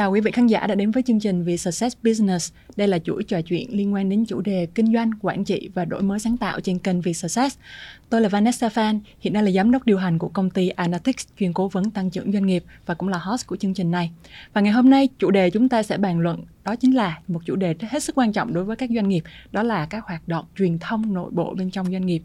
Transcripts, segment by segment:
chào quý vị khán giả đã đến với chương trình Vì Success Business. Đây là chuỗi trò chuyện liên quan đến chủ đề kinh doanh, quản trị và đổi mới sáng tạo trên kênh Vì Success. Tôi là Vanessa Phan, hiện nay là giám đốc điều hành của công ty Analytics, chuyên cố vấn tăng trưởng doanh nghiệp và cũng là host của chương trình này. Và ngày hôm nay, chủ đề chúng ta sẽ bàn luận đó chính là một chủ đề hết sức quan trọng đối với các doanh nghiệp, đó là các hoạt động truyền thông nội bộ bên trong doanh nghiệp.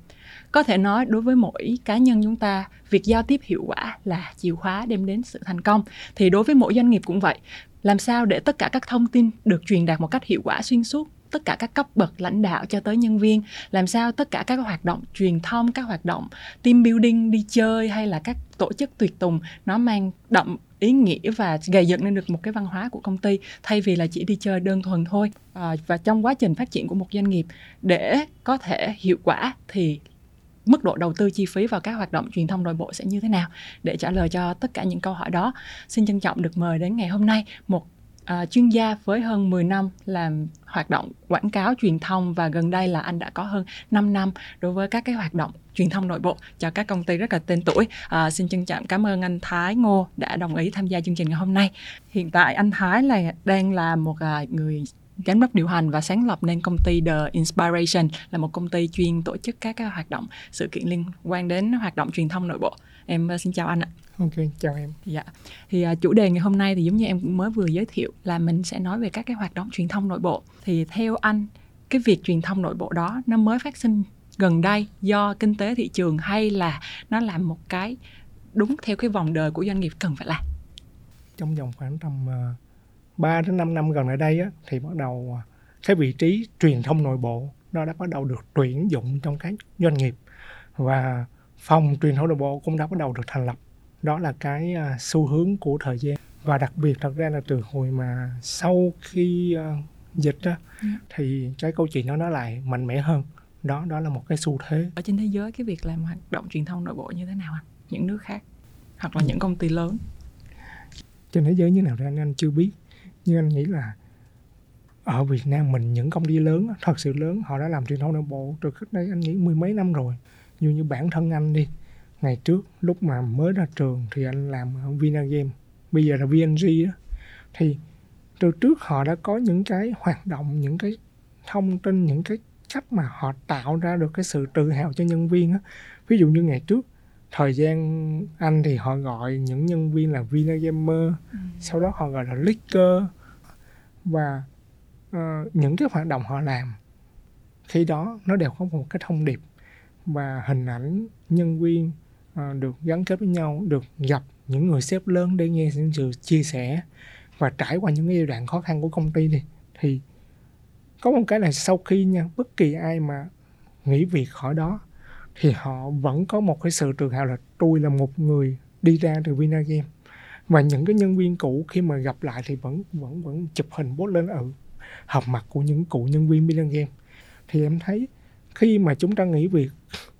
Có thể nói đối với mỗi cá nhân chúng ta, việc giao tiếp hiệu quả là chìa khóa đem đến sự thành công. Thì đối với mỗi doanh nghiệp cũng vậy. Làm sao để tất cả các thông tin được truyền đạt một cách hiệu quả xuyên suốt tất cả các cấp bậc lãnh đạo cho tới nhân viên làm sao tất cả các hoạt động truyền thông các hoạt động team building đi chơi hay là các tổ chức tuyệt tùng nó mang đậm ý nghĩa và gây dựng nên được một cái văn hóa của công ty thay vì là chỉ đi chơi đơn thuần thôi à, và trong quá trình phát triển của một doanh nghiệp để có thể hiệu quả thì mức độ đầu tư chi phí vào các hoạt động truyền thông nội bộ sẽ như thế nào để trả lời cho tất cả những câu hỏi đó xin trân trọng được mời đến ngày hôm nay một uh, chuyên gia với hơn 10 năm làm hoạt động quảng cáo truyền thông và gần đây là anh đã có hơn 5 năm đối với các cái hoạt động truyền thông nội bộ cho các công ty rất là tên tuổi. À, xin trân trọng cảm ơn anh Thái Ngô đã đồng ý tham gia chương trình ngày hôm nay. Hiện tại anh Thái là đang là một uh, người giám đốc điều hành và sáng lập nên công ty The Inspiration là một công ty chuyên tổ chức các, hoạt động sự kiện liên quan đến hoạt động truyền thông nội bộ. Em uh, xin chào anh ạ. Ok, chào em. Dạ. Thì uh, chủ đề ngày hôm nay thì giống như em mới vừa giới thiệu là mình sẽ nói về các cái hoạt động truyền thông nội bộ. Thì theo anh cái việc truyền thông nội bộ đó nó mới phát sinh gần đây do kinh tế thị trường hay là nó là một cái đúng theo cái vòng đời của doanh nghiệp cần phải làm? Trong vòng khoảng tầm uh, 3 đến 5 năm gần đây á, thì bắt đầu uh, cái vị trí truyền thông nội bộ nó đã bắt đầu được tuyển dụng trong các doanh nghiệp và phòng truyền thông nội bộ cũng đã bắt đầu được thành lập. Đó là cái uh, xu hướng của thời gian. Và đặc biệt thật ra là từ hồi mà sau khi uh, dịch á, ừ. thì cái câu chuyện đó nó lại mạnh mẽ hơn. Đó đó là một cái xu thế. Ở trên thế giới cái việc làm hoạt động truyền thông nội bộ như thế nào anh những nước khác hoặc là ừ. những công ty lớn? Trên thế giới như nào thì anh anh chưa biết nhưng anh nghĩ là ở Việt Nam mình những công ty lớn thật sự lớn, họ đã làm truyền thông nội bộ từ cách đây anh nghĩ mười mấy năm rồi. Như như bản thân anh đi, ngày trước lúc mà mới ra trường thì anh làm ở Vinagame bây giờ là VNG đó thì từ trước họ đã có những cái hoạt động, những cái thông tin, những cái cách mà họ tạo ra được cái sự tự hào cho nhân viên á. Ví dụ như ngày trước thời gian anh thì họ gọi những nhân viên là Vinagamer ừ. sau đó họ gọi là Licker và uh, những cái hoạt động họ làm khi đó nó đều có một cái thông điệp và hình ảnh nhân viên uh, được gắn kết với nhau được gặp những người sếp lớn để nghe những sự chia sẻ và trải qua những giai đoạn khó khăn của công ty này thì có một cái là sau khi nha bất kỳ ai mà nghỉ việc khỏi đó thì họ vẫn có một cái sự tự hào là tôi là một người đi ra từ Vinagame và những cái nhân viên cũ khi mà gặp lại thì vẫn vẫn vẫn chụp hình post lên ở hợp mặt của những cụ nhân viên Vinagame thì em thấy khi mà chúng ta nghỉ việc,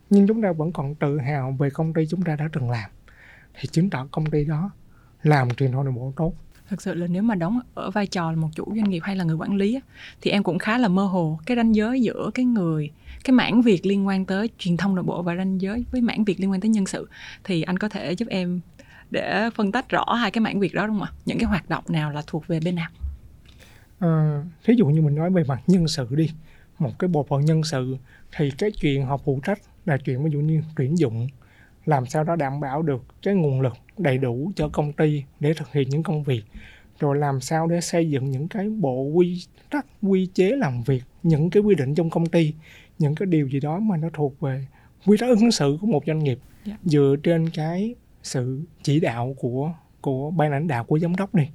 nhưng chúng ta vẫn còn tự hào về công ty chúng ta đã từng làm, thì chứng tỏ công ty đó làm truyền thông nội bộ tốt thực sự là nếu mà đóng ở vai trò là một chủ doanh nghiệp hay là người quản lý thì em cũng khá là mơ hồ cái ranh giới giữa cái người cái mảng việc liên quan tới truyền thông nội bộ và ranh giới với mảng việc liên quan tới nhân sự. Thì anh có thể giúp em để phân tách rõ hai cái mảng việc đó đúng không ạ? Những cái hoạt động nào là thuộc về bên nào? À, thí dụ như mình nói về mặt nhân sự đi. Một cái bộ phận nhân sự thì cái chuyện họ phụ trách là chuyện ví dụ như tuyển dụng làm sao đó đảm bảo được cái nguồn lực đầy đủ cho công ty để thực hiện những công việc rồi làm sao để xây dựng những cái bộ quy tắc quy chế làm việc những cái quy định trong công ty những cái điều gì đó mà nó thuộc về quy tắc ứng xử của một doanh nghiệp yeah. Dạ. dựa trên cái sự chỉ đạo của của ban lãnh đạo của giám đốc này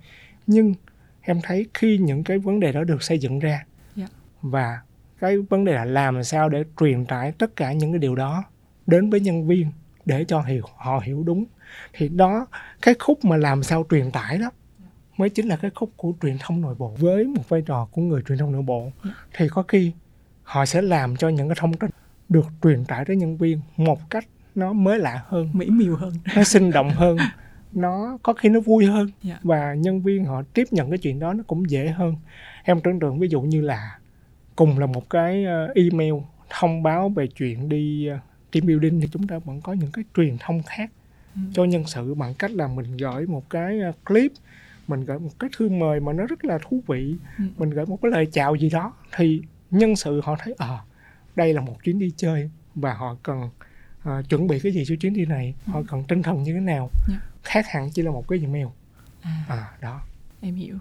nhưng em thấy khi những cái vấn đề đó được xây dựng ra yeah. Dạ. và cái vấn đề là làm sao để truyền tải tất cả những cái điều đó đến với nhân viên để cho hiểu họ hiểu đúng thì đó cái khúc mà làm sao truyền tải đó mới chính là cái khúc của truyền thông nội bộ với một vai trò của người truyền thông nội bộ thì có khi họ sẽ làm cho những cái thông tin được truyền tải tới nhân viên một cách nó mới lạ hơn mỹ miều hơn nó sinh động hơn nó có khi nó vui hơn yeah. Dạ. và nhân viên họ tiếp nhận cái chuyện đó nó cũng dễ hơn em tưởng tượng ví dụ như là cùng là một cái ờ, email thông báo về chuyện đi ờ, team building thì chúng ta vẫn có những cái truyền thông khác. Ừ. cho nhân sự bằng cách là mình gửi một cái ờ, clip mình gửi một cái thư mời mà nó rất là thú vị Ừ. mình gửi một cái lời chào gì đó thì nhân sự họ thấy à đây là một chuyến đi chơi và họ cần à, chuẩn bị cái gì cho chuyến đi này họ cần tinh thần như thế nào? Dạ. khác hẳn chỉ là một cái email. À, à đó. Em hiểu.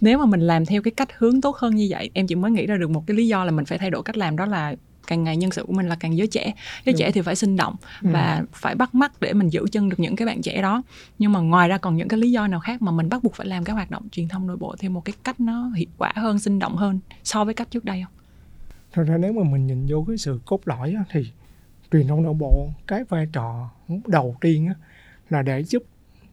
Nếu mà mình làm theo cái cách hướng tốt hơn như vậy em chỉ mới nghĩ ra được một cái lý do là mình phải thay đổi cách làm đó là càng ngày nhân sự của mình là càng giới trẻ giới Đúng. trẻ thì phải sinh động Ừ. và phải bắt mắt để mình giữ chân được những cái bạn trẻ đó nhưng mà ngoài ra còn những cái lý do nào khác mà mình bắt buộc phải làm các hoạt động truyền thông nội bộ theo một cái cách nó hiệu quả hơn sinh động hơn so với cách trước đây không thật ra nếu mà mình nhìn vô cái sự cốt lõi á, thì truyền thông nội bộ cái vai trò đầu tiên á, là để giúp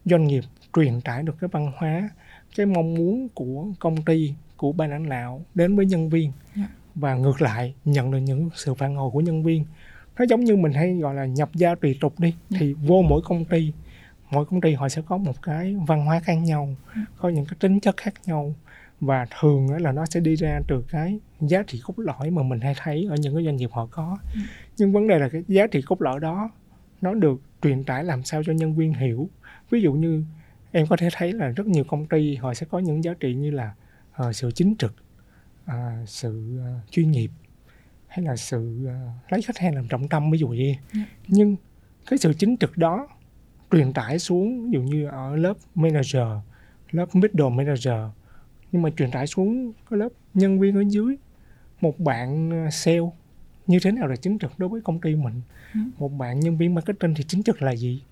doanh nghiệp truyền tải được cái văn hóa cái mong muốn của công ty của ban lãnh đạo đến với nhân viên Dạ. Và ngược lại nhận được những sự phản hồi của nhân viên nó giống như mình hay gọi là nhập gia tùy tục đi Dạ. thì vô mỗi công ty mỗi công ty họ sẽ có một cái văn hóa khác nhau có những cái tính chất khác nhau và thường là nó sẽ đi ra từ cái giá trị cốt lõi mà mình hay thấy ở những cái doanh nghiệp họ có Ừ. nhưng vấn đề là cái giá trị cốt lõi đó nó được truyền tải làm sao cho nhân viên hiểu ví dụ như em có thể thấy là rất nhiều công ty họ sẽ có những giá trị như là ờ, sự chính trực à, sự ờ, chuyên nghiệp hay là sự ờ, lấy khách hàng làm trọng tâm ví dụ vậy Dạ. nhưng cái sự chính trực đó truyền tải xuống ví dụ như ở lớp manager lớp middle manager nhưng mà truyền tải xuống cái lớp nhân viên ở dưới một bạn ờ, sale như thế nào là chính trực đối với công ty mình Ừ. một bạn nhân viên marketing thì chính trực là gì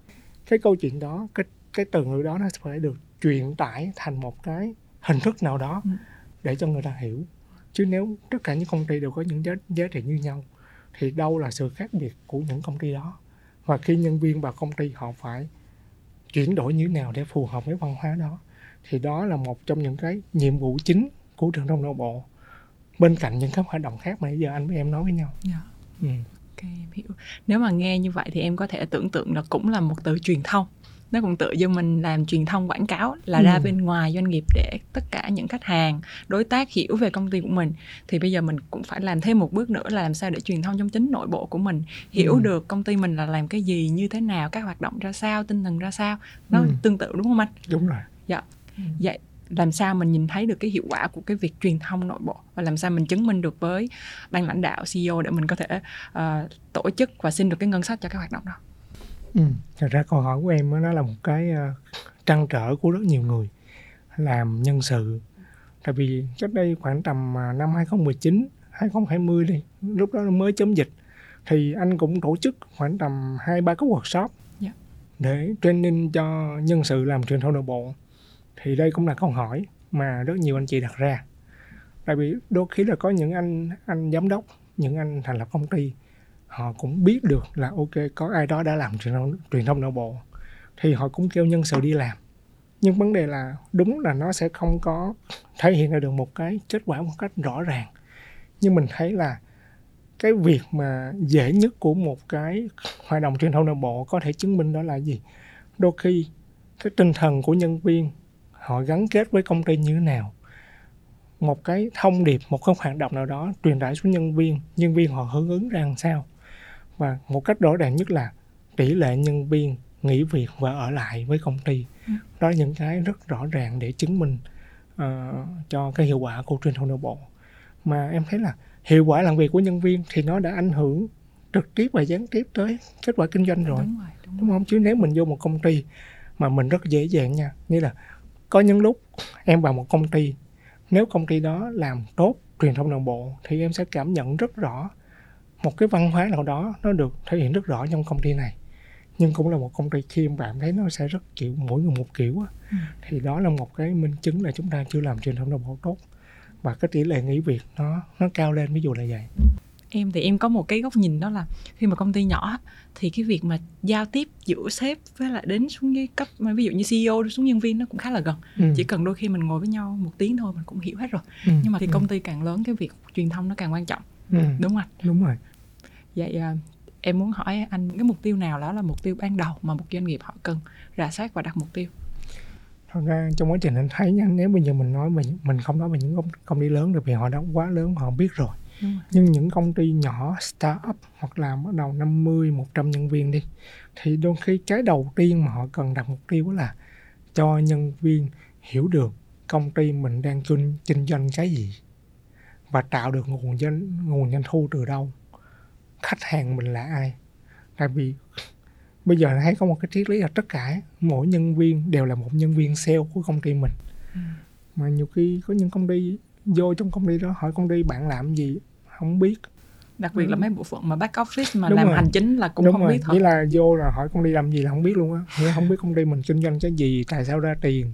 cái câu chuyện đó cái cái từ ngữ đó nó phải được truyền tải thành một cái hình thức nào đó Ừ. để cho người ta hiểu chứ nếu tất cả những công ty đều có những giá, giá trị như nhau thì đâu là sự khác biệt của những công ty đó và khi nhân viên vào công ty họ phải chuyển đổi như thế nào để phù hợp với văn hóa đó thì đó là một trong những cái nhiệm vụ chính của truyền thông nội bộ bên cạnh những các hoạt động khác mà nãy giờ anh với em nói với nhau Dạ. ừ. Ok, em hiểu. Nếu mà nghe như vậy thì em có thể tưởng tượng là cũng là một từ truyền thông. Nó cũng tự như mình làm truyền thông quảng cáo là ra Ừ. bên ngoài doanh nghiệp để tất cả những khách hàng, đối tác hiểu về công ty của mình. Thì bây giờ mình cũng phải làm thêm một bước nữa là làm sao để truyền thông trong chính nội bộ của mình hiểu Ừ. được công ty mình là làm cái gì, như thế nào, các hoạt động ra sao, tinh thần ra sao. Nó Ừ. tương tự đúng không anh? đúng rồi Vậy làm sao mình nhìn thấy được cái hiệu quả của cái việc truyền thông nội bộ và làm sao mình chứng minh được với ban lãnh đạo CEO để mình có thể ờ, tổ chức và xin được cái ngân sách cho cái hoạt động đó. Ừ. Thật ra câu hỏi của em nó là một cái ờ, trăn trở của rất nhiều người làm nhân sự. Tại vì cách đây khoảng tầm ờ, năm 2019, 2020 đi, lúc đó mới chấm dịch thì anh cũng tổ chức khoảng tầm hai ba cái workshop Dạ. để training cho nhân sự làm truyền thông nội bộ. Thì đây cũng là câu hỏi mà rất nhiều anh chị đặt ra. Tại vì đôi khi là có những anh anh giám đốc, những anh thành lập công ty họ cũng biết được là, ok, có ai đó đã làm truyền thông truyền thông nội bộ, thì họ cũng kêu nhân sự đi làm. Nhưng vấn đề là, đúng là nó sẽ không có thể hiện ra được một cái kết quả một cách rõ ràng. Nhưng mình thấy là cái việc mà dễ nhất của một cái hoạt động truyền thông nội bộ có thể chứng minh đó là gì? Đôi khi cái tinh thần của nhân viên, họ gắn kết với công ty như thế nào? Một cái thông điệp, một cái hoạt động nào đó truyền tải xuống nhân viên nhân viên họ hưởng ứng ra làm sao? Và một cách rõ ràng nhất là tỷ lệ nhân viên nghỉ việc và ở lại với công ty. Ừ. đó là những cái rất rõ ràng để chứng minh ờ, cho cái hiệu quả của truyền thông nội bộ. Mà em thấy là hiệu quả làm việc của nhân viên thì nó đã ảnh hưởng trực tiếp và gián tiếp tới kết quả kinh doanh rồi. Đúng rồi, đúng đúng không? Chứ nếu mình vô một công ty mà mình rất dễ dàng nha nghĩa là có những lúc em vào một công ty nếu công ty đó làm tốt truyền thông nội bộ thì em sẽ cảm nhận rất rõ một cái văn hóa nào đó nó được thể hiện rất rõ trong công ty này nhưng cũng là một công ty khi em bạn thấy nó sẽ rất kiểu mỗi người một kiểu á, Ừ. thì đó là một cái minh chứng là chúng ta chưa làm truyền thông nội bộ tốt và cái tỷ lệ nghỉ việc nó nó cao lên ví dụ là vậy Em thì em có một cái góc nhìn đó là khi mà công ty nhỏ thì cái việc mà giao tiếp giữa sếp với lại đến xuống cái cấp mà ví dụ như CEO xuống nhân viên nó cũng khá là gần. ừ. Chỉ cần đôi khi mình ngồi với nhau một tiếng thôi mình cũng hiểu hết rồi. ừ. Nhưng mà thì ừ. công ty càng lớn cái việc truyền thông nó càng quan trọng. ừ. Đúng không anh? đúng rồi Vậy à, em muốn hỏi anh cái mục tiêu nào đó là mục tiêu ban đầu mà một doanh nghiệp họ cần rà soát và đặt mục tiêu. thật ra trong quá trình anh thấy nha nếu bây giờ mình nói mình mình không nói về những công, công ty lớn được vì họ đã quá lớn họ biết rồi. Nhưng những công ty nhỏ start-up hoặc là bắt đầu 50 100 nhân viên đi thì đôi khi cái đầu tiên mà họ cần đặt mục tiêu là cho nhân viên hiểu được công ty mình đang kinh, kinh doanh cái gì và tạo được nguồn doanh nguồn doanh thu từ đâu khách hàng mình là ai tại vì bây giờ thấy có một cái triết lý là tất cả mỗi nhân viên đều là một nhân viên sale của công ty mình ừ. mà nhiều khi có những công ty vô trong công ty đó hỏi công ty bạn làm gì không biết đặc biệt ừ. là mấy bộ phận mà back office mà Đúng làm rồi. hành chính là cũng Đúng không rồi. biết thật. Nghĩa là vô là hỏi công ty làm gì là không biết luôn á nghĩa không biết công ty mình kinh doanh cái gì tại sao ra tiền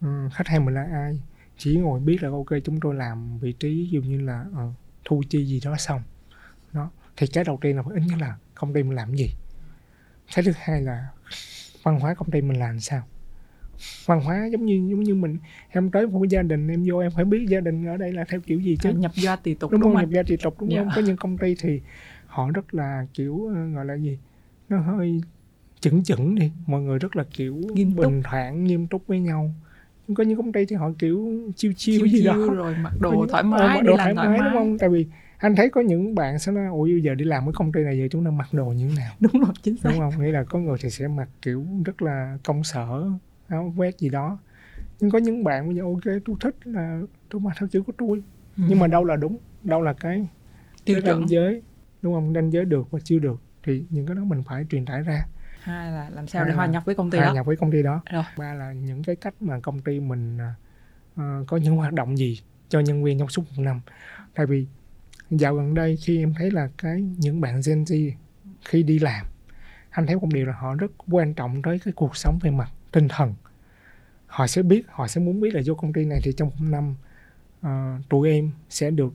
ừ, khách hàng mình là ai chỉ ngồi biết là ok chúng tôi làm vị trí dụ như là uh, thu chi gì đó xong đó thì cái đầu tiên là phải ít nhất là công ty mình làm gì? Cái thứ hai là văn hóa công ty mình làm sao? Văn hóa giống như giống như mình em tới một gia đình em vô em phải biết gia đình ở đây là theo kiểu gì chứ. Nhập gia tùy tục đúng, đúng không nhập gia tùy tục đúng yeah. không? Dạ. có những công ty thì họ rất là kiểu ờ, gọi là gì? Nó hơi chững chững đi mọi người rất là kiểu nghiêm bình túc. thản nghiêm túc với nhau. Có những công ty thì họ kiểu chiêu chiêu, chiêu gì đó. rồi mặc đồ thoải mái mặc đồ thoải mái, thoải mái đúng không? Tại vì anh thấy có những bạn sẽ nói ủa giờ đi làm cái công ty này giờ chúng ta mặc đồ như thế nào? Đúng rồi chính xác. Đúng không? Nghĩa là có người thì sẽ mặc kiểu rất là công sở áo vest gì đó. Nhưng có những bạn bây giờ ok tôi thích là tôi mặc theo kiểu của tôi. Ừ. nhưng mà đâu là đúng đâu là cái tiêu ranh giới đúng không? Ranh giới được và chưa được thì những cái đó mình phải truyền tải ra. Hai là làm sao hai để hòa nhập với công ty hòa đó. hòa nhập với công ty đó. Rồi. ba là những cái cách mà công ty mình uh, có những hoạt động gì cho nhân viên trong suốt một năm. Tại vì dạo gần đây khi em thấy là cái những bạn Gen Z khi đi làm anh thấy một điều là họ rất quan trọng tới cái cuộc sống về mặt tinh thần. Họ sẽ biết họ sẽ muốn biết là vô công ty này thì trong một năm uh, tụi em sẽ được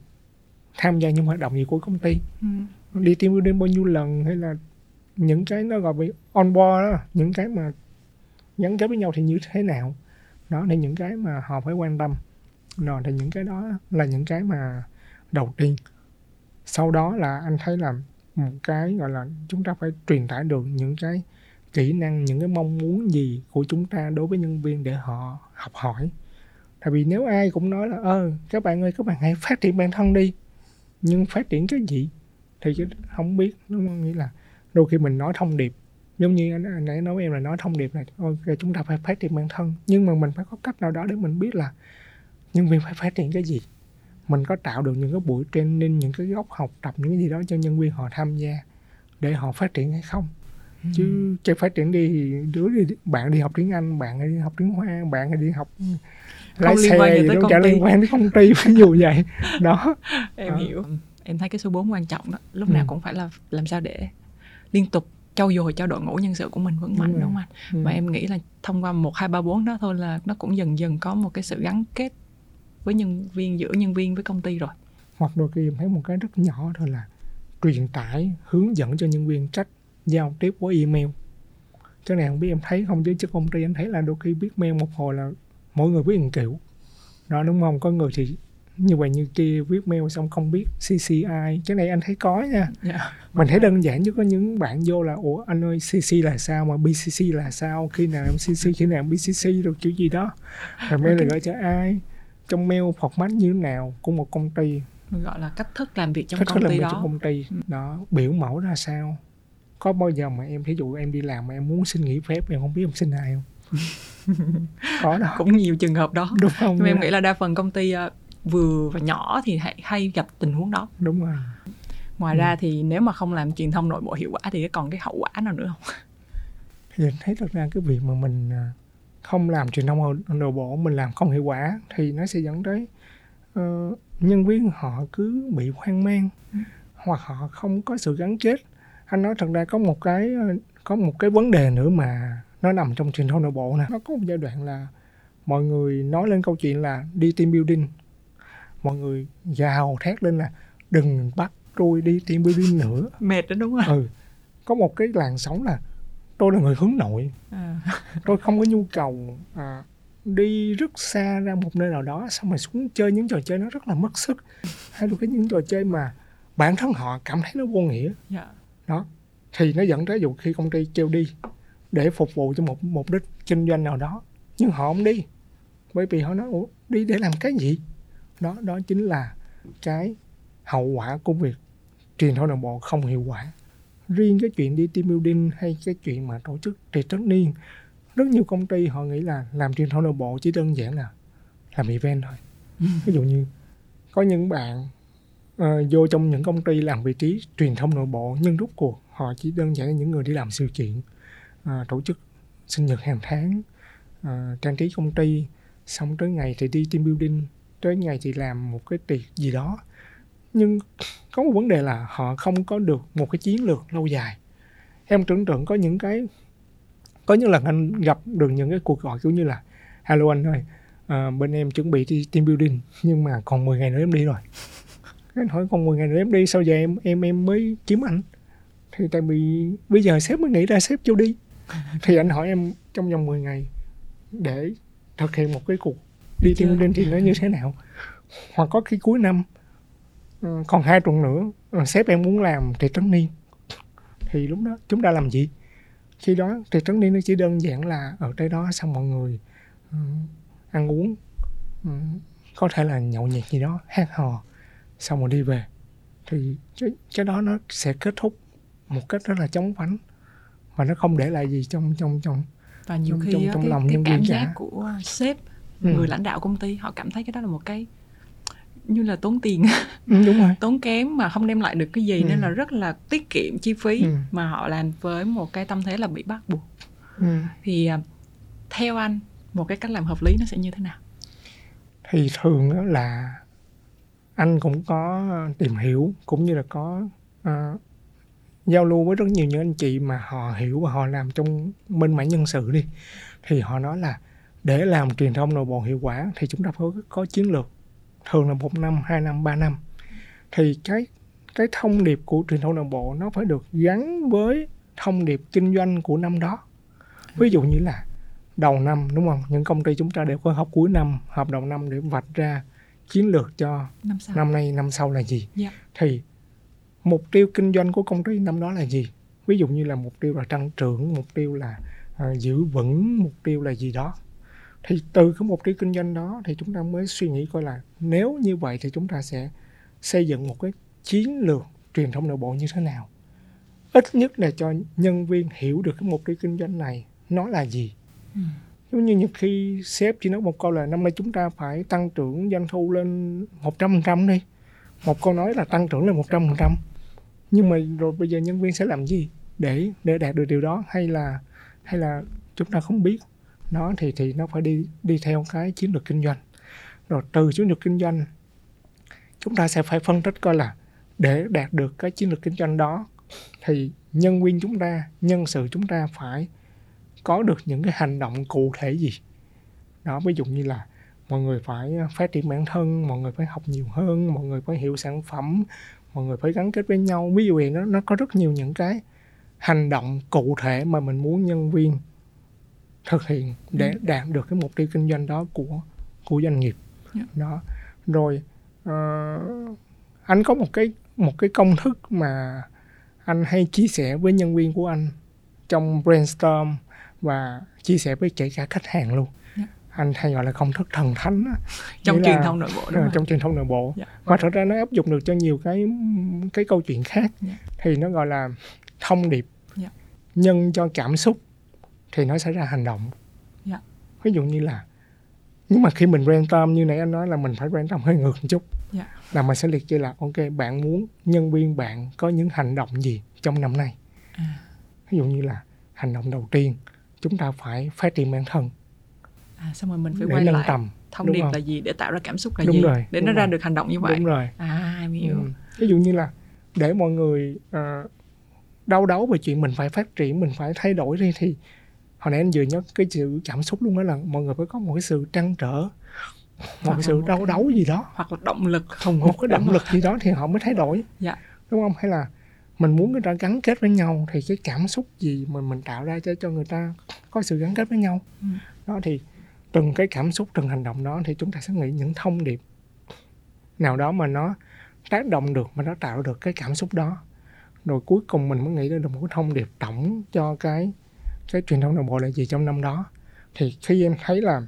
tham gia những hoạt động gì của công ty. Ừ. đi team building bao nhiêu lần hay là những cái nó gọi về on board đó những cái mà gắn kết với nhau thì như thế nào. Đó là những cái mà họ phải quan tâm. Rồi thì những cái đó là những cái mà đầu tiên sau đó là anh thấy là một cái gọi là chúng ta phải truyền tải được những cái kỹ năng những cái mong muốn gì của chúng ta đối với nhân viên để họ học hỏi. Tại vì nếu ai cũng nói là ơ các bạn ơi các bạn hãy phát triển bản thân đi. Nhưng phát triển cái gì thì không biết đúng không? Nghĩa là đôi khi mình nói thông điệp giống như anh, anh nãy nói với em là nói thông điệp này ok chúng ta phải phát triển bản thân. Nhưng mà mình phải có cách nào đó để mình biết là nhân viên phải phát triển cái gì mình có tạo được những cái buổi training những cái góc học tập những cái gì đó cho nhân viên họ tham gia để họ phát triển hay không ừ. chứ cái phát triển đi đứa đi bạn đi học tiếng anh bạn đi học tiếng hoa bạn đi học lái xe gì đâu chả liên quan đến công ty ví dụ vậy đó em à. hiểu em thấy cái số 4 quan trọng đó lúc ừ. nào cũng phải là làm sao để liên tục trau dồi cho đội ngũ nhân sự của mình vững mạnh đúng, đúng không anh? Ừ. Và em nghĩ là thông qua một hai ba bốn đó thôi là nó cũng dần dần có một cái sự gắn kết với nhân viên giữa nhân viên với công ty rồi. Hoặc đôi khi em thấy một cái rất nhỏ thôi là truyền tải hướng dẫn cho nhân viên cách giao tiếp qua email. Cái này không biết em thấy không chứ chứ công ty em thấy là đôi khi viết mail một hồi là mỗi người viết một kiểu. Đó đúng không? Có người thì như vậy như kia viết mail xong không biết CCI cái này anh thấy có nha. Yeah. Dạ. mình thấy đơn giản chứ có những bạn vô là ủa anh ơi CC là sao mà BCC là sao? Khi nào em CC khi nào em BCC rồi kiểu gì đó. Rồi mail okay. là gửi cho ai trong mail format như thế nào của một công ty. Gọi là cách thức làm việc trong cách công ty đó. trong công ty. Ừ. đó biểu mẫu ra sao? Có bao giờ mà em thí dụ em đi làm mà em muốn xin nghỉ phép em không biết em xin ai không? Có đó cũng nhiều trường hợp đó. Đúng không? Nhưng em nghĩ là đa phần công ty ờ, vừa và nhỏ thì hay, hay gặp tình huống đó. Đúng rồi. Ngoài ừ. ra thì nếu mà không làm truyền thông nội bộ hiệu quả thì còn cái hậu quả nào nữa không? Thì thấy thật ra cái việc mà mình ờ, không làm truyền thông nội bộ mình làm không hiệu quả thì nó sẽ dẫn tới uh, nhân viên họ cứ bị hoang mang ừ. hoặc họ không có sự gắn kết. Anh nói thật ra có một cái có một cái vấn đề nữa mà nó nằm trong truyền thông nội bộ nè. Nó có một giai đoạn là mọi người nói lên câu chuyện là đi team building. Mọi người gào thét lên là đừng bắt tôi đi team building nữa. Mệt đó đúng không? Ừ. Có một cái làn sóng là tôi là người hướng nội à. tôi không có nhu cầu à, đi rất xa ra một nơi nào đó xong rồi xuống chơi những trò chơi nó rất là mất sức hay là cái những trò chơi mà bản thân họ cảm thấy nó vô nghĩa yeah. Dạ. đó thì nó dẫn tới dụ khi công ty kêu đi để phục vụ cho một mục đích kinh doanh nào đó nhưng họ không đi bởi vì họ nói Ủa, đi để làm cái gì đó đó chính là cái hậu quả của việc truyền thông nội bộ không hiệu quả riêng cái chuyện đi team building hay cái chuyện mà tổ chức trì tất niên rất nhiều công ty họ nghĩ là làm truyền thông nội bộ chỉ đơn giản là làm event thôi. Ví dụ như có những bạn uh, vô trong những công ty làm vị trí truyền thông nội bộ nhưng rút cuộc họ chỉ đơn giản là những người đi làm sự kiện uh, tổ chức sinh nhật hàng tháng uh, trang trí công ty xong tới ngày thì đi team building tới ngày thì làm một cái tiệc gì đó nhưng có một vấn đề là họ không có được một cái chiến lược lâu dài. Em tưởng tượng có những cái có những lần anh gặp được những cái cuộc gọi kiểu như là hello anh ơi à, bên em chuẩn bị đi team building nhưng mà còn 10 ngày nữa em đi rồi. Anh hỏi còn 10 ngày nữa em đi sao giờ em em em mới kiếm anh? Thì tại vì bây giờ sếp mới nghĩ ra sếp cho đi. Thì anh hỏi em trong vòng 10 ngày để thực hiện một cái cuộc đi team building thì nó như thế nào? Hoặc có khi cuối năm còn hai tuần nữa sếp em muốn làm thì trấn niên thì lúc đó chúng ta làm gì khi đó thì trấn niên nó chỉ đơn giản là ở đây đó xong mọi người uh, ăn uống um, có thể là nhậu nhẹt gì đó hát hò xong rồi đi về thì cái, cái đó nó sẽ kết thúc một cách rất là chóng vánh và nó không để lại gì trong trong trong và nhiều trong, khi trong, trong cái, lòng cái cảm giác cả. của sếp ừ. người lãnh đạo công ty họ cảm thấy cái đó là một cái như là tốn tiền ừ, đúng rồi. tốn kém mà không đem lại được cái gì ừ. nên là rất là tiết kiệm chi phí ừ. mà họ làm với một cái tâm thế là bị bắt buộc ừ. thì à, theo anh một cái cách làm hợp lý nó sẽ như thế nào thì thường là anh cũng có tìm hiểu cũng như là có uh, giao lưu với rất nhiều những anh chị mà họ hiểu và họ làm trong bên mảng nhân sự đi thì họ nói là để làm truyền thông nội bộ hiệu quả thì chúng ta phải có chiến lược thường là một năm hai năm ba năm thì cái cái thông điệp của truyền thông nội bộ nó phải được gắn với thông điệp kinh doanh của năm đó ví dụ như là đầu năm đúng không những công ty chúng ta đều có học cuối năm hợp đầu năm để vạch ra chiến lược cho năm, sau. năm nay năm sau là gì yeah. Dạ. thì mục tiêu kinh doanh của công ty năm đó là gì ví dụ như là mục tiêu là tăng trưởng mục tiêu là uh, giữ vững mục tiêu là gì đó thì từ cái mục tiêu kinh doanh đó thì chúng ta mới suy nghĩ coi là nếu như vậy thì chúng ta sẽ xây dựng một cái chiến lược truyền thông nội bộ như thế nào. Ít nhất là cho nhân viên hiểu được cái mục tiêu kinh doanh này nó là gì. Ừ. giống như những khi sếp chỉ nói một câu là năm nay chúng ta phải tăng trưởng doanh thu lên một trăm phần trăm đi. Một câu nói là tăng trưởng lên một trăm phần trăm. Nhưng mà rồi bây giờ nhân viên sẽ làm gì để để đạt được điều đó? Hay là hay là chúng ta không biết nó thì thì nó phải đi đi theo cái chiến lược kinh doanh. Rồi từ chiến lược kinh doanh, chúng ta sẽ phải phân tích coi là để đạt được cái chiến lược kinh doanh đó, thì nhân viên chúng ta, nhân sự chúng ta phải có được những cái hành động cụ thể gì? Đó, ví dụ như là mọi người phải phát triển bản thân, mọi người phải học nhiều hơn, mọi người phải hiểu sản phẩm, mọi người phải gắn kết với nhau. Ví dụ vậy, nó nó có rất nhiều những cái hành động cụ thể mà mình muốn nhân viên thực hiện để ừ. đạt được cái mục tiêu kinh doanh đó của của doanh nghiệp yeah. Dạ. đó rồi uh, anh có một cái một cái công thức mà anh hay chia sẻ với nhân viên của anh trong brainstorm và chia sẻ với kể cả khách hàng luôn yeah. Dạ. anh hay gọi là công thức thần thánh đó. trong truyền thông nội bộ đúng trong truyền thông nội bộ yeah. Dạ. và thật ra nó áp dụng được cho nhiều cái cái câu chuyện khác yeah. thì nó gọi là thông điệp yeah. nhân cho cảm xúc thì nó sẽ ra hành động yeah. Dạ. ví dụ như là nhưng mà khi mình brainstorm như nãy anh nói là mình phải brainstorm hơi ngược một chút yeah. Dạ. là mình sẽ liệt kê là ok bạn muốn nhân viên bạn có những hành động gì trong năm nay à. ví dụ như là hành động đầu tiên chúng ta phải phát triển bản thân à, xong rồi mình phải để quay lại tầm thông đúng điệp không? là gì để tạo ra cảm xúc là đúng gì rồi, để nó rồi. ra được hành động như vậy đúng rồi à em hiểu ừ. ví dụ như là để mọi người uh, đau đấu về chuyện mình phải phát triển mình phải thay đổi đi thì hồi nãy anh vừa nhắc cái sự cảm xúc luôn đó là mọi người phải có một cái sự trăn trở một hoặc sự đau đấu gì đó. hoặc là động lực. Không một cái động lực gì đó thì họ mới thay đổi. Dạ. đúng không? Hay là mình muốn người ta gắn kết với nhau thì cái cảm xúc gì mà mình tạo ra cho cho người ta có sự gắn kết với nhau? Ừ. đó thì từng cái cảm xúc từng hành động đó thì chúng ta sẽ nghĩ những thông điệp nào đó mà nó tác động được mà nó tạo được cái cảm xúc đó. Rồi cuối cùng mình mới nghĩ ra được một cái thông điệp tổng cho cái cái truyền thông nội bộ là gì trong năm đó? Thì khi em thấy là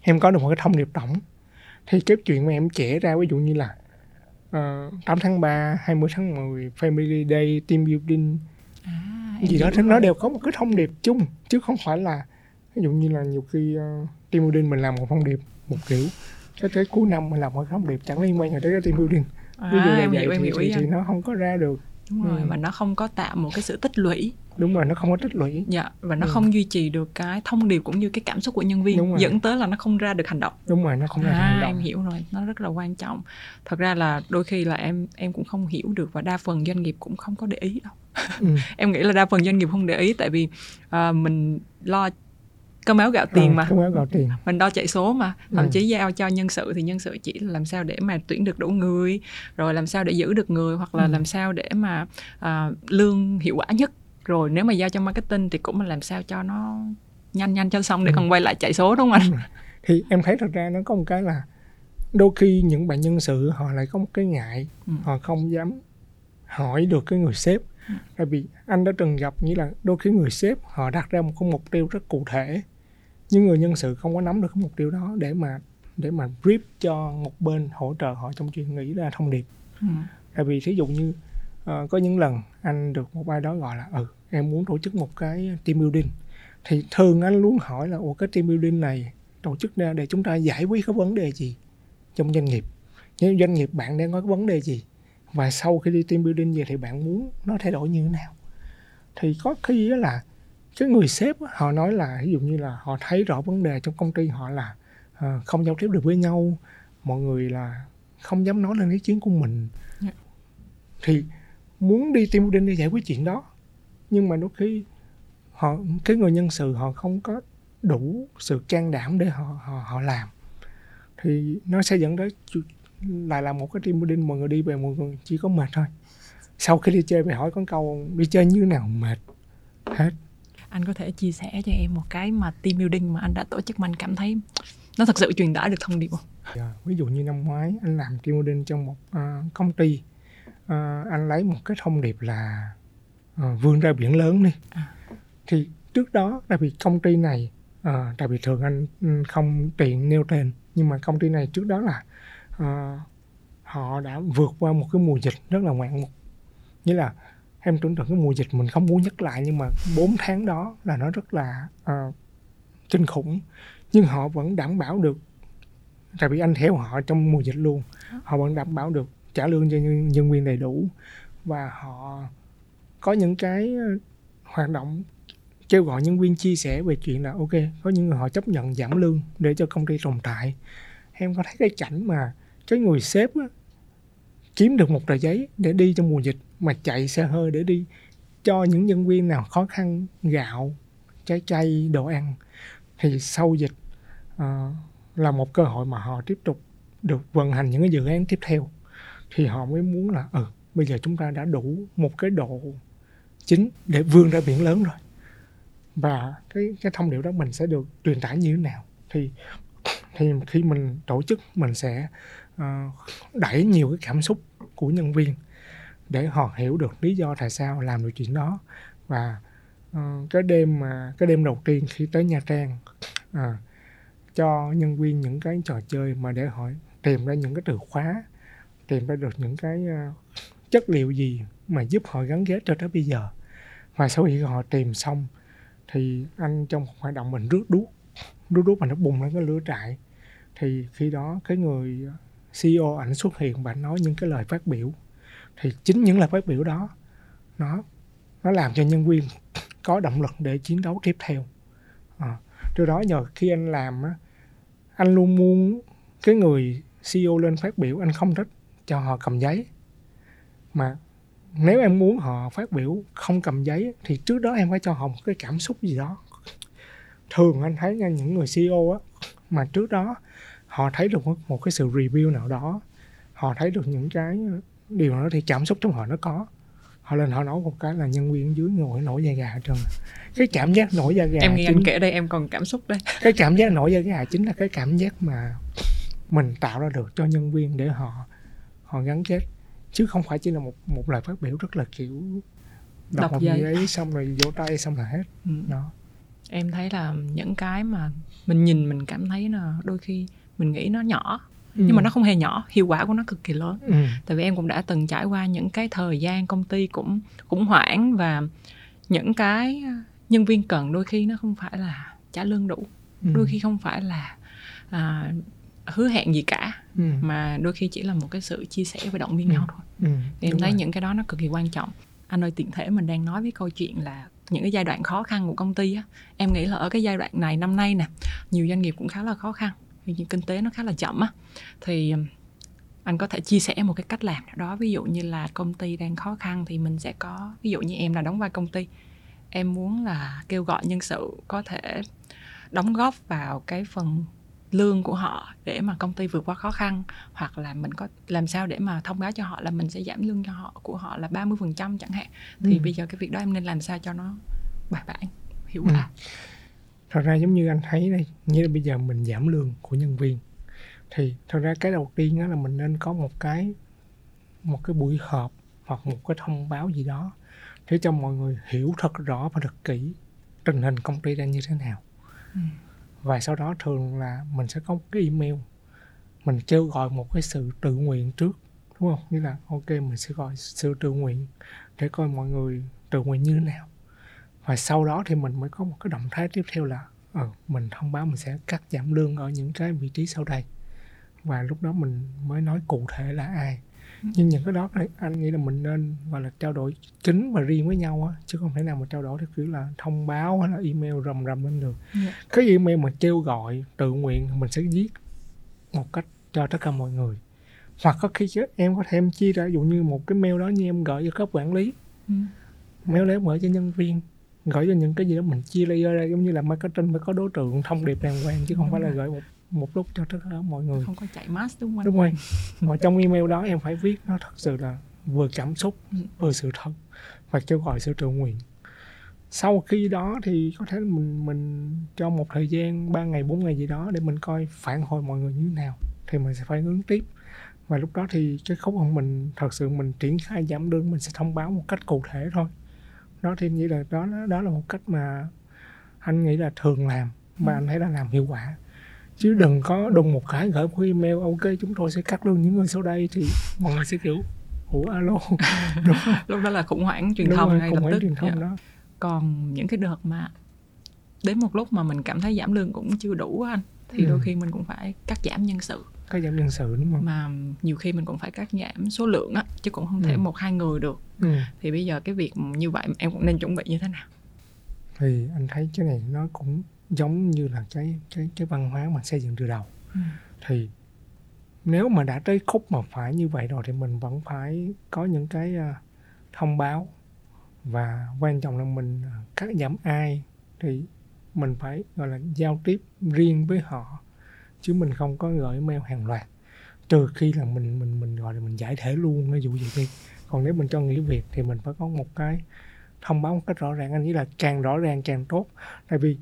em có được một cái thông điệp tổng thì cái chuyện mà em trẻ ra ví dụ như là uh, 8 tháng 3, 20 tháng 10, Family Day, Team Building à, gì đó thì nó đều có một cái thông điệp chung chứ không phải là ví dụ như là nhiều khi uh, team building mình làm một thông điệp một kiểu cái tới cuối năm mình làm một thông điệp chẳng liên quan gì tới cái team building. Ví dụ à, là vậy hiểu thì, thì, thì nó không có ra được đúng rồi Ừ. và nó không có tạo một cái sự tích lũy. Đúng rồi nó không có tích lũy. Dạ và nó Ừ. không duy trì được cái thông điệp cũng như cái cảm xúc của nhân viên dẫn tới là nó không ra được hành động. Đúng rồi nó không ra à, hành em động hiểu rồi nó rất là quan trọng. Thật ra là đôi khi là em em cũng không hiểu được và đa phần doanh nghiệp cũng không có để ý đâu. Ừ. em nghĩ là đa phần doanh nghiệp không để ý tại vì à, mình lo cơm áo gạo tiền Ờ, mà không có gạo tiền mình đo chạy số mà thậm Ừ. chí giao cho nhân sự thì nhân sự chỉ là làm sao để mà tuyển được đủ người rồi làm sao để giữ được người hoặc là Ừ. làm sao để mà à, lương hiệu quả nhất rồi nếu mà giao cho marketing thì cũng là làm sao cho nó nhanh nhanh cho xong để Ừ. còn quay lại chạy số đúng không anh thì em thấy thật ra nó có một cái là đôi khi những bạn nhân sự họ lại có một cái ngại Ừ. họ không dám hỏi được cái người sếp Ừ. tại vì anh đã từng gặp nghĩa là đôi khi người sếp họ đặt ra một cái mục tiêu rất cụ thể nhưng người nhân sự không có nắm được cái mục tiêu đó để mà để mà brief cho một bên hỗ trợ họ trong chuyện nghĩ ra thông điệp. Ừ. tại vì thí dụ như ờ, có những lần anh được một ai đó gọi là ừ em muốn tổ chức một cái team building. Thì thường anh luôn hỏi là ủa cái team building này tổ chức ra để chúng ta giải quyết cái vấn đề gì trong doanh nghiệp? Nếu doanh nghiệp bạn đang có cái vấn đề gì? Và sau khi đi team building về thì bạn muốn nó thay đổi như thế nào? Thì có khi là cái người sếp họ nói là ví dụ như là họ thấy rõ vấn đề trong công ty họ là ờ, không giao tiếp được với nhau mọi người là không dám nói lên ý kiến của mình. Dạ. thì muốn đi team building để giải quyết chuyện đó nhưng mà đôi khi họ cái người nhân sự họ không có đủ sự can đảm để họ họ họ làm. Thì nó sẽ dẫn tới lại là một cái team building mọi người đi về mọi người chỉ có mệt thôi. Sau khi đi chơi về hỏi con câu đi chơi như nào mệt hết anh có thể chia sẻ cho em một cái mà team building mà anh đã tổ chức mà anh cảm thấy nó thật sự truyền tải được thông điệp không? Dạ, ví dụ như năm ngoái anh làm team building trong một ờ, công ty Ờ, anh lấy một cái thông điệp là ờ, vươn ra biển lớn đi. À. thì trước đó tại vì công ty này ờ, tại vì thường anh ừ, không tiện nêu tên nhưng mà công ty này trước đó là ờ, họ đã vượt qua một cái mùa dịch rất là ngoạn mục. Nghĩa là em tưởng tượng cái mùa dịch mình không muốn nhắc lại nhưng mà 4 tháng đó là nó rất là ờ, kinh khủng. Nhưng họ vẫn đảm bảo được tại vì anh theo họ trong mùa dịch luôn. Họ vẫn đảm bảo được trả lương cho nhân, nhân viên đầy đủ và họ có những cái ờ, hoạt động kêu gọi nhân viên chia sẻ về chuyện là ok có những người họ chấp nhận giảm lương để cho công ty tồn tại. Em có thấy cái cảnh mà cái người sếp á, kiếm được một tờ giấy để đi trong mùa dịch mà chạy xe hơi để đi cho những nhân viên nào khó khăn gạo trái cây đồ ăn. Thì sau dịch ờ, là một cơ hội mà họ tiếp tục được vận hành những cái dự án tiếp theo. Thì họ mới muốn là ừ bây giờ chúng ta đã đủ một cái độ chính để vươn ra biển lớn rồi. Và cái cái thông điệp đó mình sẽ được truyền tải như thế nào? Thì thì khi mình tổ chức mình sẽ Ờ, đẩy nhiều cái cảm xúc của nhân viên để họ hiểu được lý do tại sao làm được chuyện đó. Và uh, cái đêm mà cái đêm đầu tiên khi tới Nha Trang uh, cho nhân viên những cái trò chơi mà để họ tìm ra những cái từ khóa tìm ra được những cái uh, chất liệu gì mà giúp họ gắn ghép cho tới bây giờ. Và sau khi họ tìm xong thì anh trong hoạt động mình rước đuốc rước đuốc mà nó bùng lên cái lửa trại. Thì khi đó cái người CEO ảnh xuất hiện và ảnh nói những cái lời phát biểu. Thì chính những lời phát biểu đó nó nó làm cho nhân viên có động lực để chiến đấu tiếp theo. Ờ, à, từ đó nhờ khi anh làm á anh luôn muốn cái người CEO lên phát biểu anh không thích cho họ cầm giấy. Mà nếu em muốn họ phát biểu không cầm giấy thì trước đó em phải cho họ một cái cảm xúc gì đó. Thường anh thấy nha những người CEO á mà trước đó họ thấy được một, một cái sự review nào đó. Họ thấy được những cái điều đó thì cảm xúc trong họ nó có. Họ lên họ nói một cái là nhân viên dưới ngồi nổi da gà trơn. Cái cảm giác nổi da gà em nghe chính- anh kể đây em còn cảm xúc đây. Cái cảm giác nổi da gà chính là cái cảm giác mà mình tạo ra được cho nhân viên để họ họ gắn kết. Chứ không phải chỉ là một một lời phát biểu rất là kiểu đọc, Đọc một giấy. giấy xong rồi vỗ tay xong là hết. Ừ. đó. Em thấy là những cái mà mình nhìn mình cảm thấy là đôi khi mình nghĩ nó nhỏ nhưng mà nó không hề nhỏ hiệu quả của nó cực kỳ lớn ừ. tại vì em cũng đã từng trải qua những cái thời gian công ty cũng khủng hoảng và những cái nhân viên cần đôi khi nó không phải là trả lương đủ ừ. đôi khi không phải là à, hứa hẹn gì cả ừ. mà đôi khi chỉ là một cái sự chia sẻ và động viên Ừ. nhau thôi Ừ. thì em đúng thấy rồi. những cái đó nó cực kỳ quan trọng anh ơi tiện thể mình đang nói với câu chuyện là những cái giai đoạn khó khăn của công ty á em nghĩ là ở cái giai đoạn này năm nay nè nhiều doanh nghiệp cũng khá là khó khăn như kinh tế nó khá là chậm á thì ừm, anh có thể chia sẻ một cái cách làm nào đó ví dụ như là công ty đang khó khăn thì mình sẽ có ví dụ như em là đóng vai công ty em muốn là kêu gọi nhân sự có thể đóng góp vào cái phần lương của họ để mà công ty vượt qua khó khăn hoặc là mình có làm sao để mà thông báo cho họ là mình sẽ giảm lương cho họ của họ là 30% chẳng hạn thì Ừ. bây giờ cái việc đó em nên làm sao cho nó bài bản hiệu Ừ. thật ra giống như anh thấy đây như là bây giờ mình giảm lương của nhân viên thì thật ra cái đầu tiên đó là mình nên có một cái một cái buổi họp hoặc một cái thông báo gì đó để cho mọi người hiểu thật rõ và thật kỹ tình hình công ty đang như thế nào. Ừ. và sau đó thường là mình sẽ có một cái email mình kêu gọi một cái sự tự nguyện trước đúng không? Như là ok mình sẽ gọi sự tự nguyện để coi mọi người tự nguyện như thế nào và sau đó thì mình mới có một cái động thái tiếp theo là ờ, mình thông báo mình sẽ cắt giảm lương ở những cái vị trí sau đây và lúc đó mình mới nói cụ thể là ai Ừ. nhưng những cái đó thì anh nghĩ là mình nên gọi là trao đổi chính và riêng với nhau á chứ không thể nào mà trao đổi theo kiểu là thông báo hay là email rầm rầm lên được Dạ. cái email mà kêu gọi tự nguyện mình sẽ viết một cách cho tất cả mọi người hoặc có khi chứ em có thể em chia ra ví dụ như một cái mail đó như em gửi cho cấp quản lý Ừ. mail để gửi cho nhân viên gửi cho những cái gì đó mình chia layer ra giống như là marketing phải có đối tượng thông điệp đàng hoàng chứ không Đúng phải là rồi. gửi một một lúc cho tất cả mọi người. Không có chạy mass đúng không đúng rồi. Mà trong email đó em phải viết nó thật sự là vừa cảm xúc Ừ. vừa sự thật và kêu gọi sự tự nguyện. Sau khi đó thì có thể mình mình cho một thời gian 3 ngày 4 ngày gì đó để mình coi phản hồi mọi người như thế nào thì mình sẽ phải hướng tiếp. Và lúc đó thì cái khúc mà mình thật sự mình triển khai giảm lương mình sẽ thông báo một cách cụ thể thôi đó thì nghĩ là đó đó, là một cách mà anh nghĩ là thường làm và Ừ. anh thấy là làm hiệu quả chứ đừng có đùng một cái gửi một email ok chúng tôi sẽ cắt lương những người sau đây thì mọi người sẽ kiểu ủa alo đúng, lúc đó là khủng hoảng truyền đúng thông rồi, ngay khủng lập hoảng tức truyền thông Dạ. đó còn những cái đợt mà đến một lúc mà mình cảm thấy giảm lương cũng chưa đủ anh thì Ừ. đôi khi mình cũng phải cắt giảm nhân sự có giảm nhân sự đúng không mà nhiều khi mình cũng phải cắt giảm số lượng á chứ cũng không thể Ừ. một hai người được ừ. thì bây giờ cái việc như vậy em cũng nên chuẩn bị như thế nào thì anh thấy cái này nó cũng giống như là cái cái cái văn hóa mà xây dựng từ đầu Ừ. thì nếu mà đã tới khúc mà phải như vậy rồi thì mình vẫn phải có những cái à, thông báo và quan trọng là mình à, cắt giảm ai thì mình phải gọi là giao tiếp riêng với họ chứ mình không có gửi mail hàng loạt. Trừ khi là mình mình mình gọi là mình giải thể luôn ví dụ vậy đi. Còn nếu mình cho nghỉ việc thì mình phải có một cái thông báo một cách rõ ràng anh nghĩ là càng rõ ràng càng tốt. Tại vì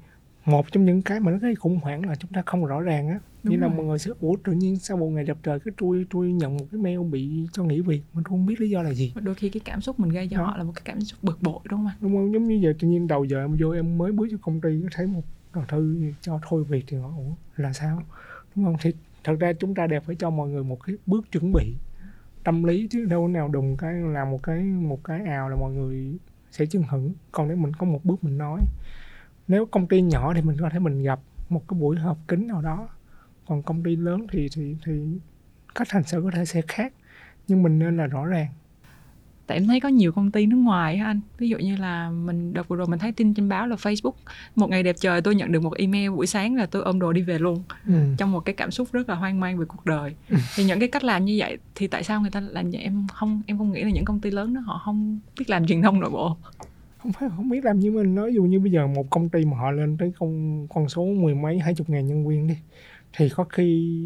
một trong những cái mà nó gây khủng hoảng là chúng ta không rõ ràng á. Như là mọi người sẽ ủa tự nhiên sau một ngày đẹp trời cái tôi tôi nhận một cái mail bị cho nghỉ việc. Mình không biết lý do là gì. Đôi khi cái cảm xúc mình gây cho Đó. họ là một cái cảm xúc bực bội đúng không anh đúng không? Giống như giờ tự nhiên đầu giờ em vô em mới bước cho công ty thấy một tờ thư cho thôi việc thì họ ủa là sao đúng không? Thì thật ra chúng ta đều phải cho mọi người một cái bước chuẩn bị tâm lý chứ đâu nào đùng cái làm một cái một cái ào là mọi người sẽ chưng hửng. Còn nếu mình có một bước mình nói, nếu công ty nhỏ thì mình có thể mình gặp một cái buổi họp kín nào đó. Còn công ty lớn thì thì thì cách hành xử có thể sẽ khác. Nhưng mình nên là rõ ràng tại em thấy có nhiều công ty nước ngoài á anh. Ví dụ như là mình đợt vừa rồi mình thấy tin trên báo là Facebook một ngày đẹp trời tôi nhận được một email buổi sáng là tôi ôm đồ đi về luôn. Ừ. trong một cái cảm xúc rất là hoang mang về cuộc đời. Ừ. thì những cái cách làm như vậy thì tại sao người ta làm vậy? Em không em không nghĩ là những công ty lớn đó họ không biết làm truyền thông nội bộ. Không phải không biết làm như mình. Nói dù như bây giờ một công ty mà họ lên tới con con số mười mấy hai chục ngàn nhân viên đi thì có khi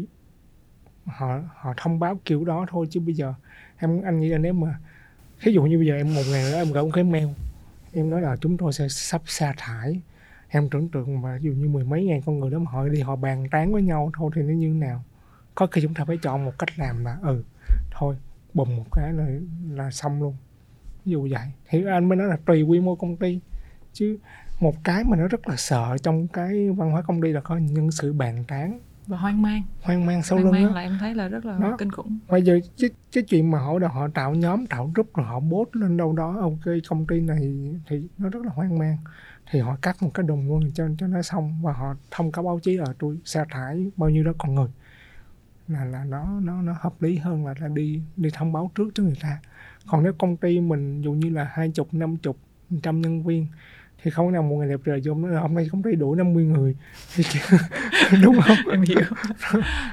họ họ thông báo kiểu đó thôi. Chứ bây giờ em anh nghĩ là nếu mà ví dụ như bây giờ em một ngày nữa em gửi một cái mail, em nói là chúng tôi sẽ sắp sa thải. Em tưởng tượng mà dù như mười mấy ngàn con người đó mà họ đi họ bàn tán với nhau, thôi thì nó như thế nào? Có khi chúng ta phải chọn một cách làm là ừ thôi, bùng một cái là là xong luôn. Ví dụ vậy. Thì anh mới nói là tùy quy mô công ty. Chứ một cái mà nó rất là sợ trong cái văn hóa công ty là có nhân sự bàn tán và hoang mang. Hoang mang sau hoang lưng mang đó là em thấy là rất là Đó. kinh khủng. Bây giờ cái, cái chuyện mà họ họ tạo nhóm tạo group rồi họ post lên đâu đó ok công ty này thì nó rất là hoang mang. Thì họ cắt một cái đùng luôn cho cho nó xong và họ thông cáo báo chí là tôi sa thải bao nhiêu đó con người. Là là nó nó nó hợp lý hơn là là đi đi thông báo trước cho người ta. Còn nếu công ty mình dù như là hai chục năm chục trăm nhân viên thì không nào một ngày đẹp trời là hôm nay công ty đủ 50 người. Đúng không? Em hiểu.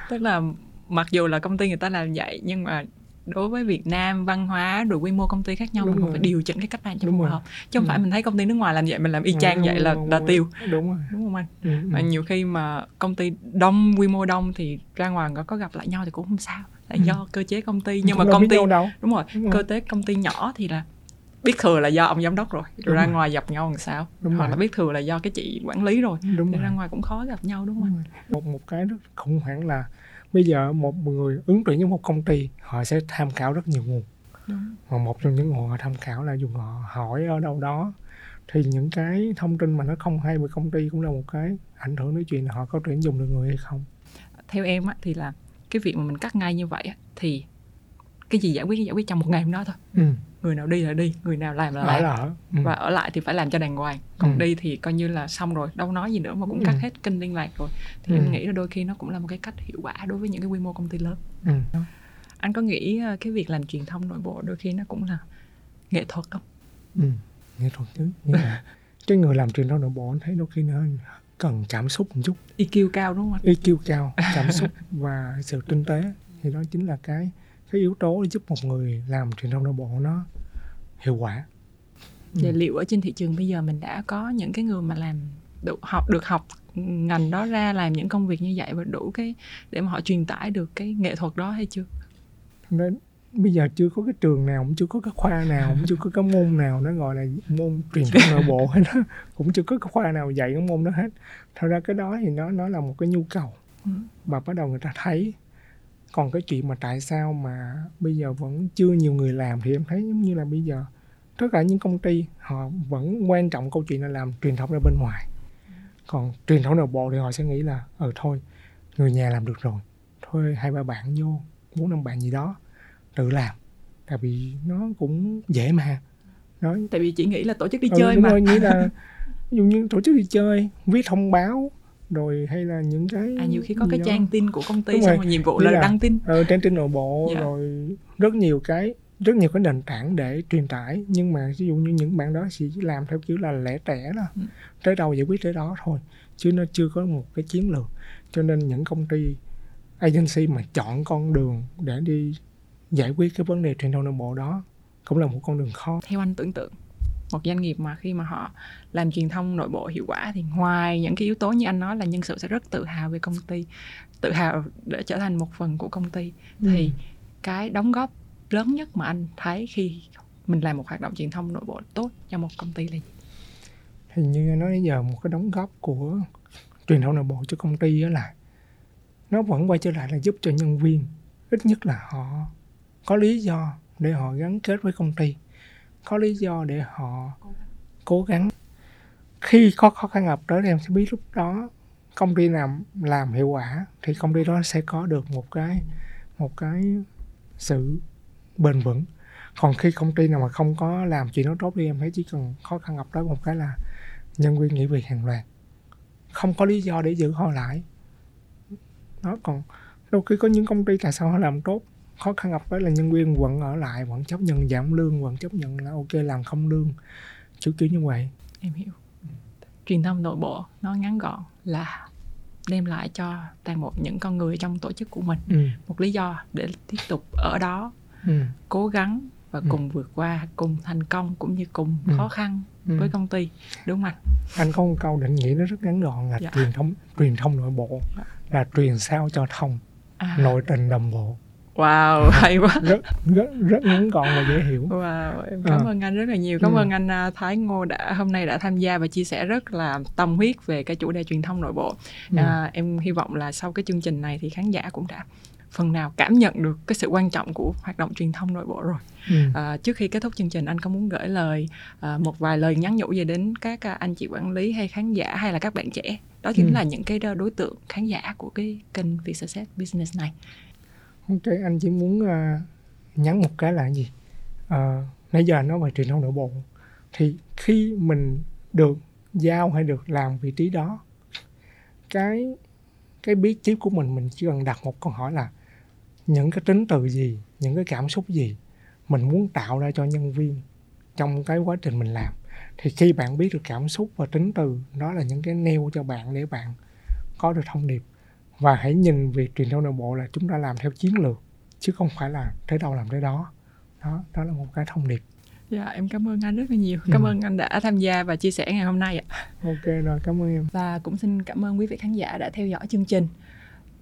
Tức là mặc dù là công ty người ta làm vậy nhưng mà đối với Việt Nam văn hóa rồi quy mô công ty khác nhau Đúng mình rồi. phải điều chỉnh cái cách làm cho Đúng phù hợp. Chứ không Ừ. phải mình thấy công ty nước ngoài làm vậy mình làm y Ừ, chang đúng vậy là rồi, là đúng tiêu. Rồi. đúng rồi. Đúng không anh? Ừ, ừ. và nhiều khi mà công ty đông quy mô đông thì ra ngoài có, có gặp lại nhau thì cũng không sao. Là Ừ. do cơ chế công ty nhưng mà công ty đâu đâu. Đúng rồi Đúng cơ tế công ty nhỏ thì là biết thừa là do ông giám đốc rồi rồi ra ngoài gặp nhau làm sao. Đúng hoặc rồi. là biết thừa là do cái chị quản lý rồi đúng rồi. ra ngoài cũng khó gặp nhau đúng không Đúng một một cái rất khủng hoảng là bây giờ một người ứng tuyển với một công ty họ sẽ tham khảo rất nhiều nguồn. Đúng. mà một trong những nguồn họ tham khảo là dùng họ hỏi ở đâu đó thì những cái thông tin mà nó không hay về công ty cũng là một cái ảnh hưởng đến chuyện là họ có tuyển dụng được người hay không. Theo em á, thì là cái việc mà mình cắt ngay như vậy á, thì cái gì giải quyết giải quyết trong một ngày hôm đó thôi ừ. người nào đi là đi người nào làm là làm là ừ. và ở lại thì phải làm cho đàng hoàng còn Ừ. đi thì coi như là xong rồi đâu nói gì nữa mà cũng Ừ. cắt hết kênh liên lạc rồi thì Ừ. em nghĩ là đôi khi nó cũng là một cái cách hiệu quả đối với những cái quy mô công ty lớn Ừ. anh có nghĩ ờ, cái việc làm truyền thông nội bộ đôi khi nó cũng là nghệ thuật không Ừ. nghệ thuật chứ cái người làm truyền thông nội bộ anh thấy đôi khi nó cần cảm xúc một chút EQ cao đúng không anh EQ cao cảm xúc và sự tinh tế thì đó chính là cái cái yếu tố để giúp một người làm truyền thông nội bộ nó hiệu quả Ừ. Vậy liệu ở trên thị trường bây giờ mình đã có những cái người mà làm được học được học ngành đó ra làm những công việc như vậy và đủ cái để mà họ truyền tải được cái nghệ thuật đó hay chưa? nên bây giờ chưa có cái trường nào cũng chưa có cái khoa nào cũng chưa có cái môn nào nó gọi là môn truyền thông nội bộ hết đó. cũng chưa có cái khoa nào dạy cái môn đó hết thật ra cái đó thì nó nó là một cái nhu cầu Ừ. mà bắt đầu người ta thấy còn cái chuyện mà tại sao mà bây giờ vẫn chưa nhiều người làm thì em thấy giống như là bây giờ tất cả những công ty họ vẫn quan trọng câu chuyện là làm truyền thông ra bên ngoài. Còn truyền thông nội bộ thì họ sẽ nghĩ là ờ thôi người nhà làm được rồi thôi hai ba bạn vô bốn năm bạn gì đó tự làm. Tại vì nó cũng dễ mà. Nói Tại vì chỉ nghĩ là tổ chức đi ừ, chơi mà. rồi, nghĩ là ví dụ như tổ chức đi chơi viết thông báo rồi hay là những cái À nhiều khi có cái đó. trang tin của công ty Đúng xong rồi. nhiệm vụ là là- đăng tin. ờ, trên tin nội bộ Dạ. rồi rất nhiều cái rất nhiều cái nền tảng để truyền tải nhưng mà ví dụ như những bạn đó chỉ làm theo kiểu là lẻ tẻ đó Ừ. tới đâu giải quyết tới đó thôi chứ nó chưa có một cái chiến lược cho nên những công ty agency mà chọn con đường để đi giải quyết cái vấn đề truyền thông nội bộ đó cũng là một con đường khó Theo anh tưởng tượng một doanh nghiệp mà khi mà họ làm truyền thông nội bộ hiệu quả thì ngoài những cái yếu tố như anh nói là nhân sự sẽ rất tự hào về công ty, tự hào để trở thành một phần của công ty thì cái đóng góp lớn nhất mà anh thấy khi mình làm một hoạt động truyền thông nội bộ tốt cho một công ty là gì? thì như anh nói bây giờ một cái đóng góp của truyền thông nội bộ cho công ty đó là nó vẫn quay trở lại là giúp cho nhân viên. Ít nhất là họ có lý do để họ gắn kết với công ty có lý do để họ cố gắng. Khi có khó khăn gặp tới thì em sẽ biết lúc đó công ty làm làm hiệu quả thì công ty đó sẽ có được một cái một cái sự bền vững. Còn khi công ty nào mà không có làm chuyện đó tốt thì em thấy chỉ cần khó khăn gặp tới một cái là nhân viên nghỉ việc hàng loạt. Không có lý do để giữ họ lại. Đó, còn đôi khi có những công ty tại sao họ làm tốt khó khăn gặp tới là nhân viên vẫn ở lại vẫn chấp nhận giảm lương vẫn chấp nhận là ok làm không lương kiểu kiểu như vậy Em hiểu. Truyền thông nội bộ nó ngắn gọn là đem lại cho toàn bộ những con người trong tổ chức của mình ừ. một lý do để tiếp tục ở đó Ừ. cố gắng và Ừ. cùng vượt qua cùng thành công cũng như cùng Ừ. khó khăn Ừ. với công ty đúng không anh anh có một câu định nghĩa nó rất ngắn gọn là Dạ. truyền thông truyền thông nội bộ là truyền sao cho thông à, nội tình đồng bộ wow hay quá rất rất rất ngắn gọn và dễ hiểu Wow, em cảm À. ơn anh rất là nhiều. Cảm Ừ. ơn anh à, Thái Ngô đã hôm nay đã tham gia và chia sẻ rất là tâm huyết về cái chủ đề truyền thông nội bộ. Ừ. À, em hy vọng là sau cái chương trình này thì khán giả cũng đã phần nào cảm nhận được cái sự quan trọng của hoạt động truyền thông nội bộ rồi ừ. à, trước khi kết thúc chương trình anh có muốn gửi lời à, một vài lời nhắn nhủ gì đến các anh chị quản lý hay khán giả hay là các bạn trẻ đó chính ừ. là những cái đối tượng khán giả của cái kênh Vietsuccess Business này ok anh chỉ muốn uh, nhắn một cái là gì? Uh, nãy giờ anh nói về truyền thông nội bộ. Thì khi mình được giao hay được làm vị trí đó cái cái bí kíp của mình mình chỉ cần đặt một câu hỏi là những cái tính từ gì những cái cảm xúc gì mình muốn tạo ra cho nhân viên trong cái quá trình mình làm. Thì khi bạn biết được cảm xúc và tính từ đó là những cái neo cho bạn để bạn có được thông điệp và hãy nhìn việc truyền thông nội bộ là chúng ta làm theo chiến lược chứ không phải là tới đâu làm tới đó đó đó là một cái thông điệp Dạ em cảm ơn anh rất là nhiều. Cảm ừ. ơn anh đã tham gia và chia sẻ ngày hôm nay ạ. Ok rồi, cảm ơn em. Và cũng xin cảm ơn quý vị khán giả đã theo dõi chương trình.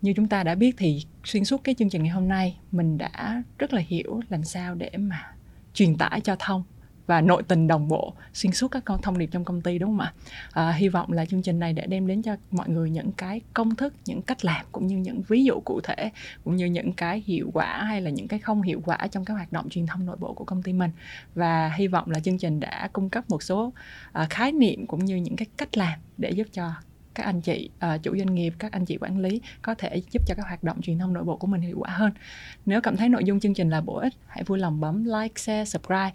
Như chúng ta đã biết thì xuyên suốt cái chương trình ngày hôm nay mình đã rất là hiểu làm sao để mà truyền tải cho thông và nội tình đồng bộ xuyên suốt các con thông điệp trong công ty đúng không ạ? À, hy vọng là chương trình này đã đem đến cho mọi người những cái công thức, những cách làm cũng như những ví dụ cụ thể cũng như những cái hiệu quả hay là những cái không hiệu quả trong các hoạt động truyền thông nội bộ của công ty mình và hy vọng là chương trình đã cung cấp một số uh, khái niệm cũng như những cái cách làm để giúp cho các anh chị uh, chủ doanh nghiệp các anh chị quản lý có thể giúp cho các hoạt động truyền thông nội bộ của mình hiệu quả hơn nếu cảm thấy nội dung chương trình là bổ ích hãy vui lòng bấm like share subscribe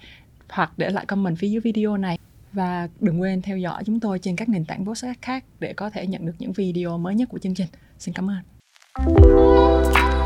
hoặc để lại comment phía dưới video này và đừng quên theo dõi chúng tôi trên các nền tảng podcast khác để có thể nhận được những video mới nhất của chương trình. Xin cảm ơn.